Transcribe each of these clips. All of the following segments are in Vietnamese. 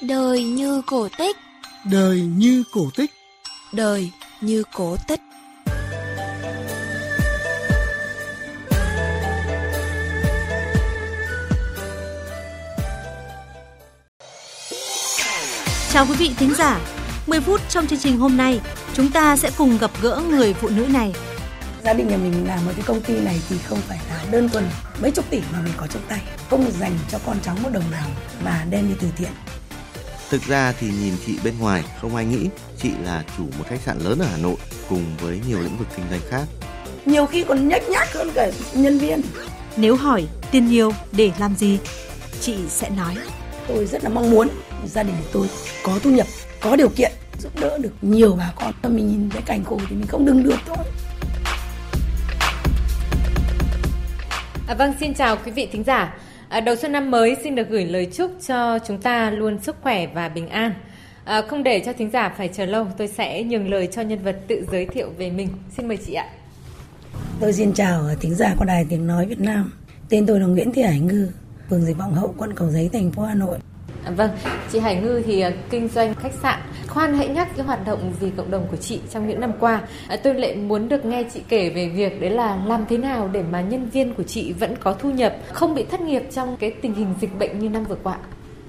Đời như cổ tích. Đời như cổ tích. Đời như cổ tích. Chào quý vị thính giả 10 phút trong chương trình hôm nay Chúng ta sẽ cùng gặp gỡ người phụ nữ này. Gia đình nhà mình làm ở cái công ty này thì không phải là đơn thuần mấy chục tỷ mà mình có trong tay. Không dành cho con cháu một đồng nào mà đem đi từ thiện Thực ra thì nhìn chị bên ngoài không ai nghĩ chị là chủ một khách sạn lớn ở Hà Nội cùng với nhiều lĩnh vực kinh doanh khác. nhiều khi còn nhách nhác hơn cả nhân viên Nếu hỏi tiền nhiều để làm gì Chị sẽ nói tôi rất là mong muốn gia đình tôi có thu nhập có điều kiện giúp đỡ được nhiều bà con mình nhìn thấy cảnh khổ thì mình không đừng được thôi À, vâng, xin chào quý vị thính giả. À, đầu xuân năm mới xin được gửi lời chúc cho chúng ta luôn sức khỏe và bình an. À, không để cho thính giả phải chờ lâu, tôi sẽ nhường lời cho nhân vật tự giới thiệu về mình. Xin mời chị ạ. tôi xin chào thính giả của đài tiếng nói việt nam tên tôi là nguyễn thị hải ngư phường dịch vọng hậu quận cầu giấy thành phố hà nội À, vâng, chị Hải Ngư thì à, kinh doanh khách sạn. Khoan hãy nhắc cái hoạt động vì cộng đồng của chị trong những năm qua. À, tôi lại muốn được nghe chị kể về việc đấy là làm thế nào để mà nhân viên của chị vẫn có thu nhập, không bị thất nghiệp trong cái tình hình dịch bệnh như năm vừa qua.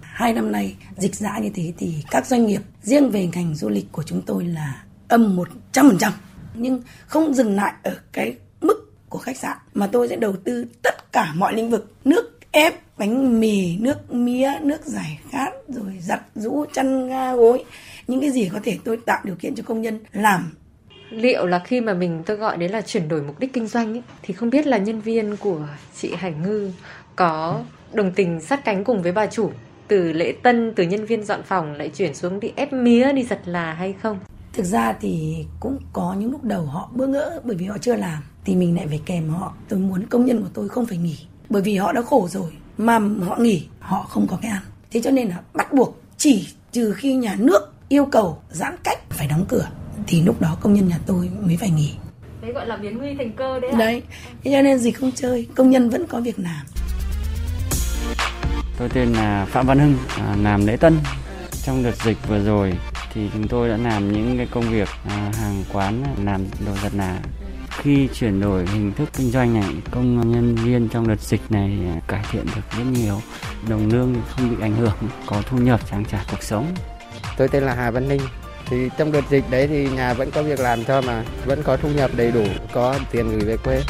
hai năm nay dịch dã như thế thì các doanh nghiệp riêng về ngành du lịch của chúng tôi là âm 100% nhưng không dừng lại ở cái mức của khách sạn mà tôi sẽ đầu tư tất cả mọi lĩnh vực nước ép bánh mì nước mía nước giải khát rồi giặt rũ chăn ga gối. Những cái gì có thể tôi tạo điều kiện cho công nhân làm? Liệu là khi mà mình tôi gọi đấy là chuyển đổi mục đích kinh doanh ấy, thì không biết là nhân viên của chị Hải Ngư có đồng tình sát cánh cùng với bà chủ từ lễ tân từ nhân viên dọn phòng lại chuyển xuống đi ép mía đi giặt là hay không? thực ra thì cũng có những lúc đầu họ bỡ ngỡ bởi vì họ chưa làm thì mình lại phải kèm họ. Tôi muốn công nhân của tôi không phải nghỉ bởi vì họ đã khổ rồi mà họ nghỉ họ không có cái ăn. Thế cho nên là bắt buộc chỉ trừ khi nhà nước yêu cầu giãn cách phải đóng cửa thì lúc đó công nhân nhà tôi mới phải nghỉ. Đấy gọi là biến nguy thành cơ đấy đấy thế cho nên gì không chơi công nhân vẫn có việc làm. Tôi tên là Phạm Văn Hưng, à, làm lễ tân. Trong đợt dịch vừa rồi thì chúng tôi đã làm những cái công việc à, hàng quán làm đồ giặt là khi chuyển đổi hình thức kinh doanh này công nhân viên trong đợt dịch này à, cải thiện được rất nhiều đồng lương không bị ảnh hưởng có thu nhập trang trải cuộc sống Tôi tên là Hà Văn Ninh. Thì trong đợt dịch đấy thì nhà vẫn có việc làm cho mà vẫn có thu nhập đầy đủ, có tiền gửi về quê.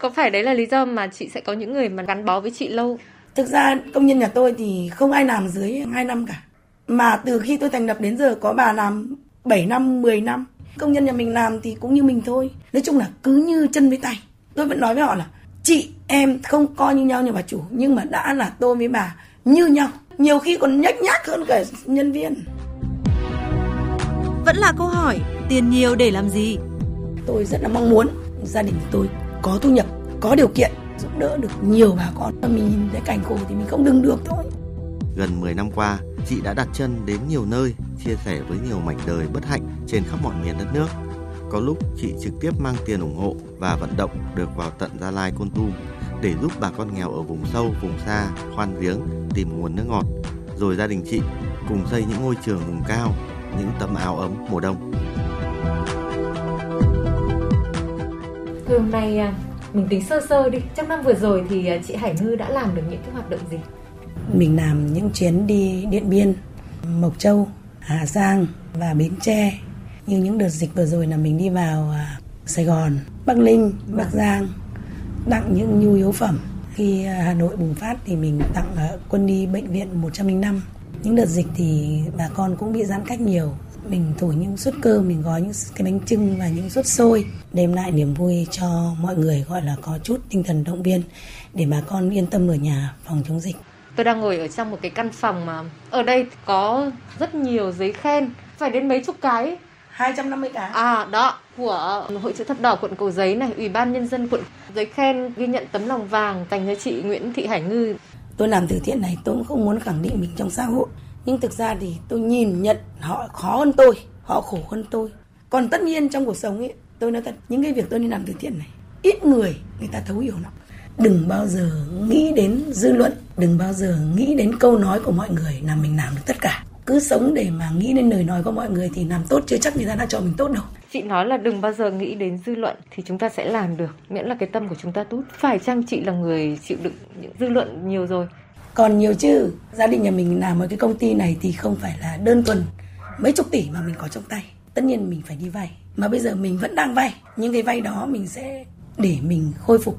Có phải đấy là lý do mà chị sẽ có những người mà gắn bó với chị lâu? thực ra công nhân nhà tôi thì không ai làm dưới 2 năm cả mà từ khi tôi thành lập đến giờ có bà làm 7 năm 10 năm. Công nhân nhà mình làm thì cũng như mình thôi. Nói chung là cứ như chân với tay. Tôi vẫn nói với họ là chị em không coi như nhau như bà chủ nhưng mà đã là tôi với bà như nhau. Nhiều khi còn nhách nhác hơn cả nhân viên. Vẫn là câu hỏi tiền nhiều để làm gì? Tôi rất là mong muốn gia đình tôi có thu nhập có điều kiện giúp đỡ được nhiều bà con. Mình nhìn thấy cảnh khổ thì mình không đừng được thôi Gần 10 năm qua, chị đã đặt chân đến nhiều nơi, chia sẻ với nhiều mảnh đời bất hạnh trên khắp mọi miền đất nước. Có lúc chị trực tiếp mang tiền ủng hộ và vận động được vào tận Gia Lai Con Tum để giúp bà con nghèo ở vùng sâu, vùng xa khoan giếng tìm nguồn nước ngọt. Rồi gia đình chị cùng xây những ngôi trường vùng cao, những tấm áo ấm mùa đông. Thôi hôm nay à, mình tính sơ sơ đi. Trong năm vừa rồi thì à, chị Hải Ngư đã làm được những cái hoạt động gì? Mình làm những chuyến đi Điện Biên, Mộc Châu, Hà Giang và Bến Tre. Như những đợt dịch vừa rồi là mình đi vào à, Sài Gòn, Bắc Ninh, Bắc Giang tặng những nhu yếu phẩm. Khi à, Hà Nội bùng phát thì mình tặng à, quân đi bệnh viện 105. Những đợt dịch thì bà con cũng bị giãn cách nhiều. Mình thổi những suất cơm, mình gói những cái bánh trưng và những suất xôi đem lại niềm vui cho mọi người gọi là có chút tinh thần động viên để bà con yên tâm ở nhà phòng chống dịch. Tôi đang ngồi ở trong một cái căn phòng mà ở đây có rất nhiều giấy khen, phải đến mấy chục cái. 250 cái. À đó, của Hội chữ thập đỏ quận Cầu Giấy này, Ủy ban nhân dân quận giấy khen ghi nhận tấm lòng vàng dành cho chị Nguyễn Thị Hải Ngư. tôi làm từ thiện này tôi cũng không muốn khẳng định mình trong xã hội nhưng thực ra thì tôi nhìn nhận họ khó hơn tôi họ khổ hơn tôi còn tất nhiên trong cuộc sống ấy tôi nói thật những cái việc tôi đi làm từ thiện này ít người người ta thấu hiểu lắm đừng bao giờ nghĩ đến dư luận đừng bao giờ nghĩ đến câu nói của mọi người là mình làm được tất cả. Cứ sống để mà nghĩ đến lời nói của mọi người thì làm tốt chưa chắc người ta đã cho mình tốt đâu. Chị nói là đừng bao giờ nghĩ đến dư luận thì chúng ta sẽ làm được miễn là cái tâm của chúng ta tốt. Phải chăng chị là người chịu đựng những dư luận nhiều rồi? Còn nhiều chứ gia đình nhà mình làm ở cái công ty này thì không phải là đơn thuần mấy chục tỷ mà mình có trong tay. Tất nhiên mình phải đi vay mà bây giờ mình vẫn đang vay. Nhưng cái vay đó mình sẽ để mình khôi phục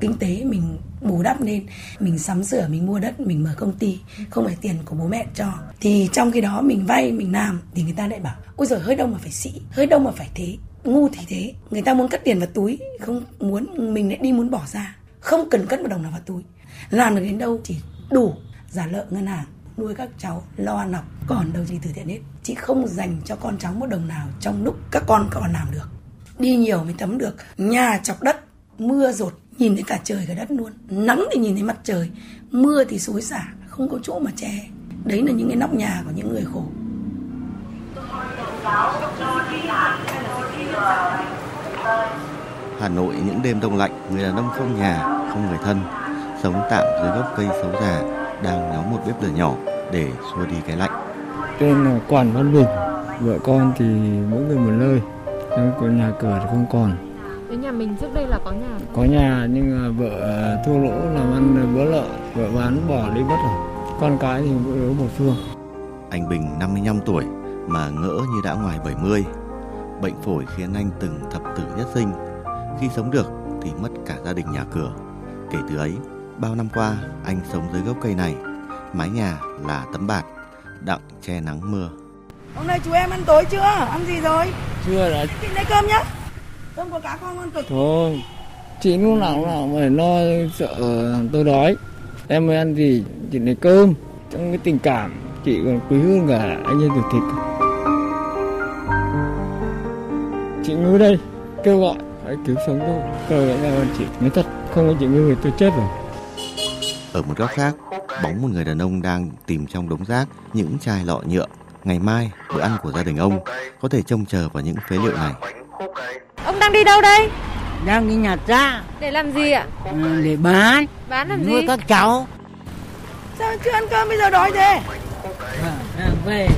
kinh tế mình bù đắp lên, mình sắm sửa, mình mua đất, mình mở công ty, không phải tiền của bố mẹ cho. Thì trong khi đó mình vay, mình làm thì người ta lại bảo, ôi giời, hơi đông mà phải sĩ hơi đông mà phải thế, ngu thì thế. Người ta muốn cất tiền vào túi, không muốn, mình lại đi muốn bỏ ra. Không cần cất một đồng nào vào túi. Làm được đến đâu chỉ đủ giả lợi ngân hàng, nuôi các cháu lo ăn học còn đâu gì từ thiện hết. Chị không dành cho con cháu một đồng nào trong lúc các con còn làm được. Đi nhiều mới tấm được. Nhà chọc đất, mưa rột nhìn thấy cả trời cả đất luôn nắng thì nhìn thấy mặt trời mưa thì xối xả không có chỗ mà che đấy là những cái nóc nhà của những người khổ Hà Nội những đêm đông lạnh, người đàn ông không nhà, không người thân, sống tạm dưới gốc cây xấu già, đang nhóm một bếp lửa nhỏ để xua đi cái lạnh. Tên là Quản Văn Bình, vợ con thì mỗi người một nơi, nhưng còn nhà cửa thì không còn. Thế nhà mình trước đây là có nhà Có nhà nhưng mà vợ à, thua lỗ làm ăn bữa lợ, vợ bán bỏ đi mất rồi. Con cái thì mỗi đứa một phương. Anh Bình 55 tuổi mà ngỡ như đã ngoài 70. Bệnh phổi khiến anh từng thập tử nhất sinh. Khi sống được thì mất cả gia đình nhà cửa. Kể từ ấy, bao năm qua anh sống dưới gốc cây này. Mái nhà là tấm bạt, đặng che nắng mưa. hôm nay chú em ăn tối chưa ăn gì rồi Chưa đã chị lấy cơm nhá cơm có cá con ngon cực thôi. Chị lúc nào cũng nào phải lo sợ tôi đói. Em mới ăn gì? Chị lấy cơm. Trong cái tình cảm chị còn quý hơn cả anh em ruột thịt. Chị Ngư đây kêu gọi hãy cứu sống tôi. Cờ lại là chị nói thật không có chị Ngư thì tôi chết rồi. Ở một góc khác, bóng một người đàn ông đang tìm trong đống rác những chai lọ nhựa. Ngày mai, bữa ăn của gia đình ông có thể trông chờ vào những phế liệu này. Đang đi đâu đây? Đang đi nhặt rác để làm gì ạ? Ừ, để bán. Bán làm nuôi gì? các cháu. Sao chưa ăn cơm bây giờ đói thế? À, à, về.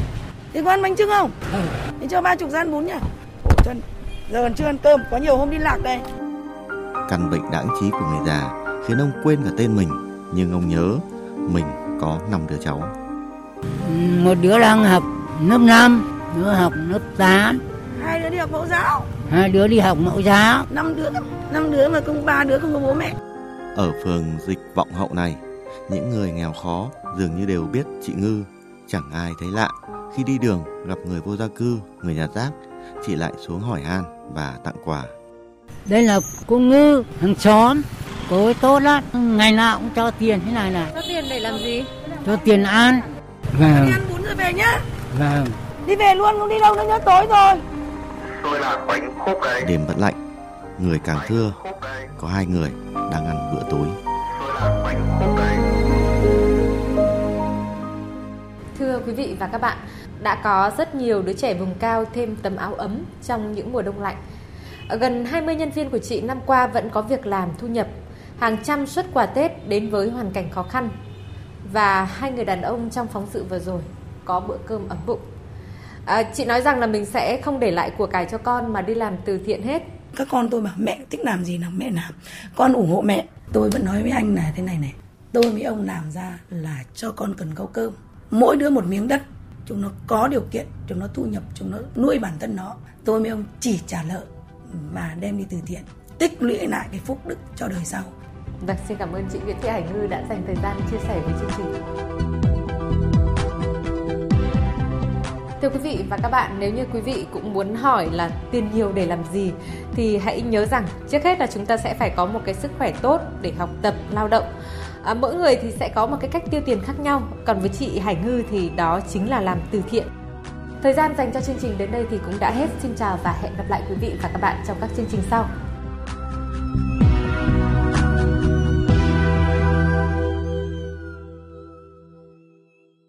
Thì có ăn bánh trưng không? Ừ. thì cho ba chục gian bún Khổ chân giờ còn chưa ăn cơm có nhiều hôm đi lạc đây. Căn bệnh đãng trí của người già khiến ông quên cả tên mình, nhưng ông nhớ mình có năm đứa cháu. Ừ, một đứa đang học lớp 5 đứa học lớp 8 hai đứa đi học mẫu giáo hai đứa đi học mẫu giáo. Năm đứa năm đứa mà không ba đứa không có bố mẹ. Ở phường Dịch Vọng Hậu này, những người nghèo khó dường như đều biết chị Ngư. Chẳng ai thấy lạ khi đi đường gặp người vô gia cư, người nhà rác, chị lại xuống hỏi han và tặng quà. đây là cô ngư hàng xóm. Cô ấy tốt lắm ngày nào cũng cho tiền thế này này. Cho tiền để làm gì? Cho tiền ăn. Đi vâng ăn bún rồi về nhá. Vâng. Đi về luôn không đi đâu nữa nhá tối rồi Đêm vẫn lạnh, người càng thưa, có hai người đang ăn bữa tối. Thưa quý vị và các bạn, đã có rất nhiều đứa trẻ vùng cao thêm tấm áo ấm trong những mùa đông lạnh. Gần 20 nhân viên của chị năm qua vẫn có việc làm thu nhập, hàng trăm suất quà Tết đến với hoàn cảnh khó khăn. Và hai người đàn ông trong phóng sự vừa rồi có bữa cơm ấm bụng. À, chị nói rằng là mình sẽ không để lại của cải cho con mà đi làm từ thiện hết. các con tôi bảo mẹ thích làm gì nào mẹ làm. Con ủng hộ mẹ. Tôi vẫn nói với anh là thế này này tôi với ông làm ra là cho con cần gấu cơm mỗi đứa một miếng đất. Chúng nó có điều kiện chúng nó thu nhập chúng nó nuôi bản thân nó. Tôi với ông chỉ trả nợ và đem đi từ thiện tích lũy lại cái phúc đức cho đời sau. Vâng, xin cảm ơn chị Nguyễn Thị Hải Ngư đã dành thời gian chia sẻ với chương trình. Thưa quý vị và các bạn, nếu như quý vị cũng muốn hỏi là tiền nhiều để làm gì thì hãy nhớ rằng trước hết là chúng ta sẽ phải có một cái sức khỏe tốt để học tập, lao động. À, mỗi người thì sẽ có một cái cách tiêu tiền khác nhau, còn với chị Hải Ngư thì đó chính là làm từ thiện. Thời gian dành cho chương trình đến đây thì cũng đã hết. Xin chào và hẹn gặp lại quý vị và các bạn trong các chương trình sau.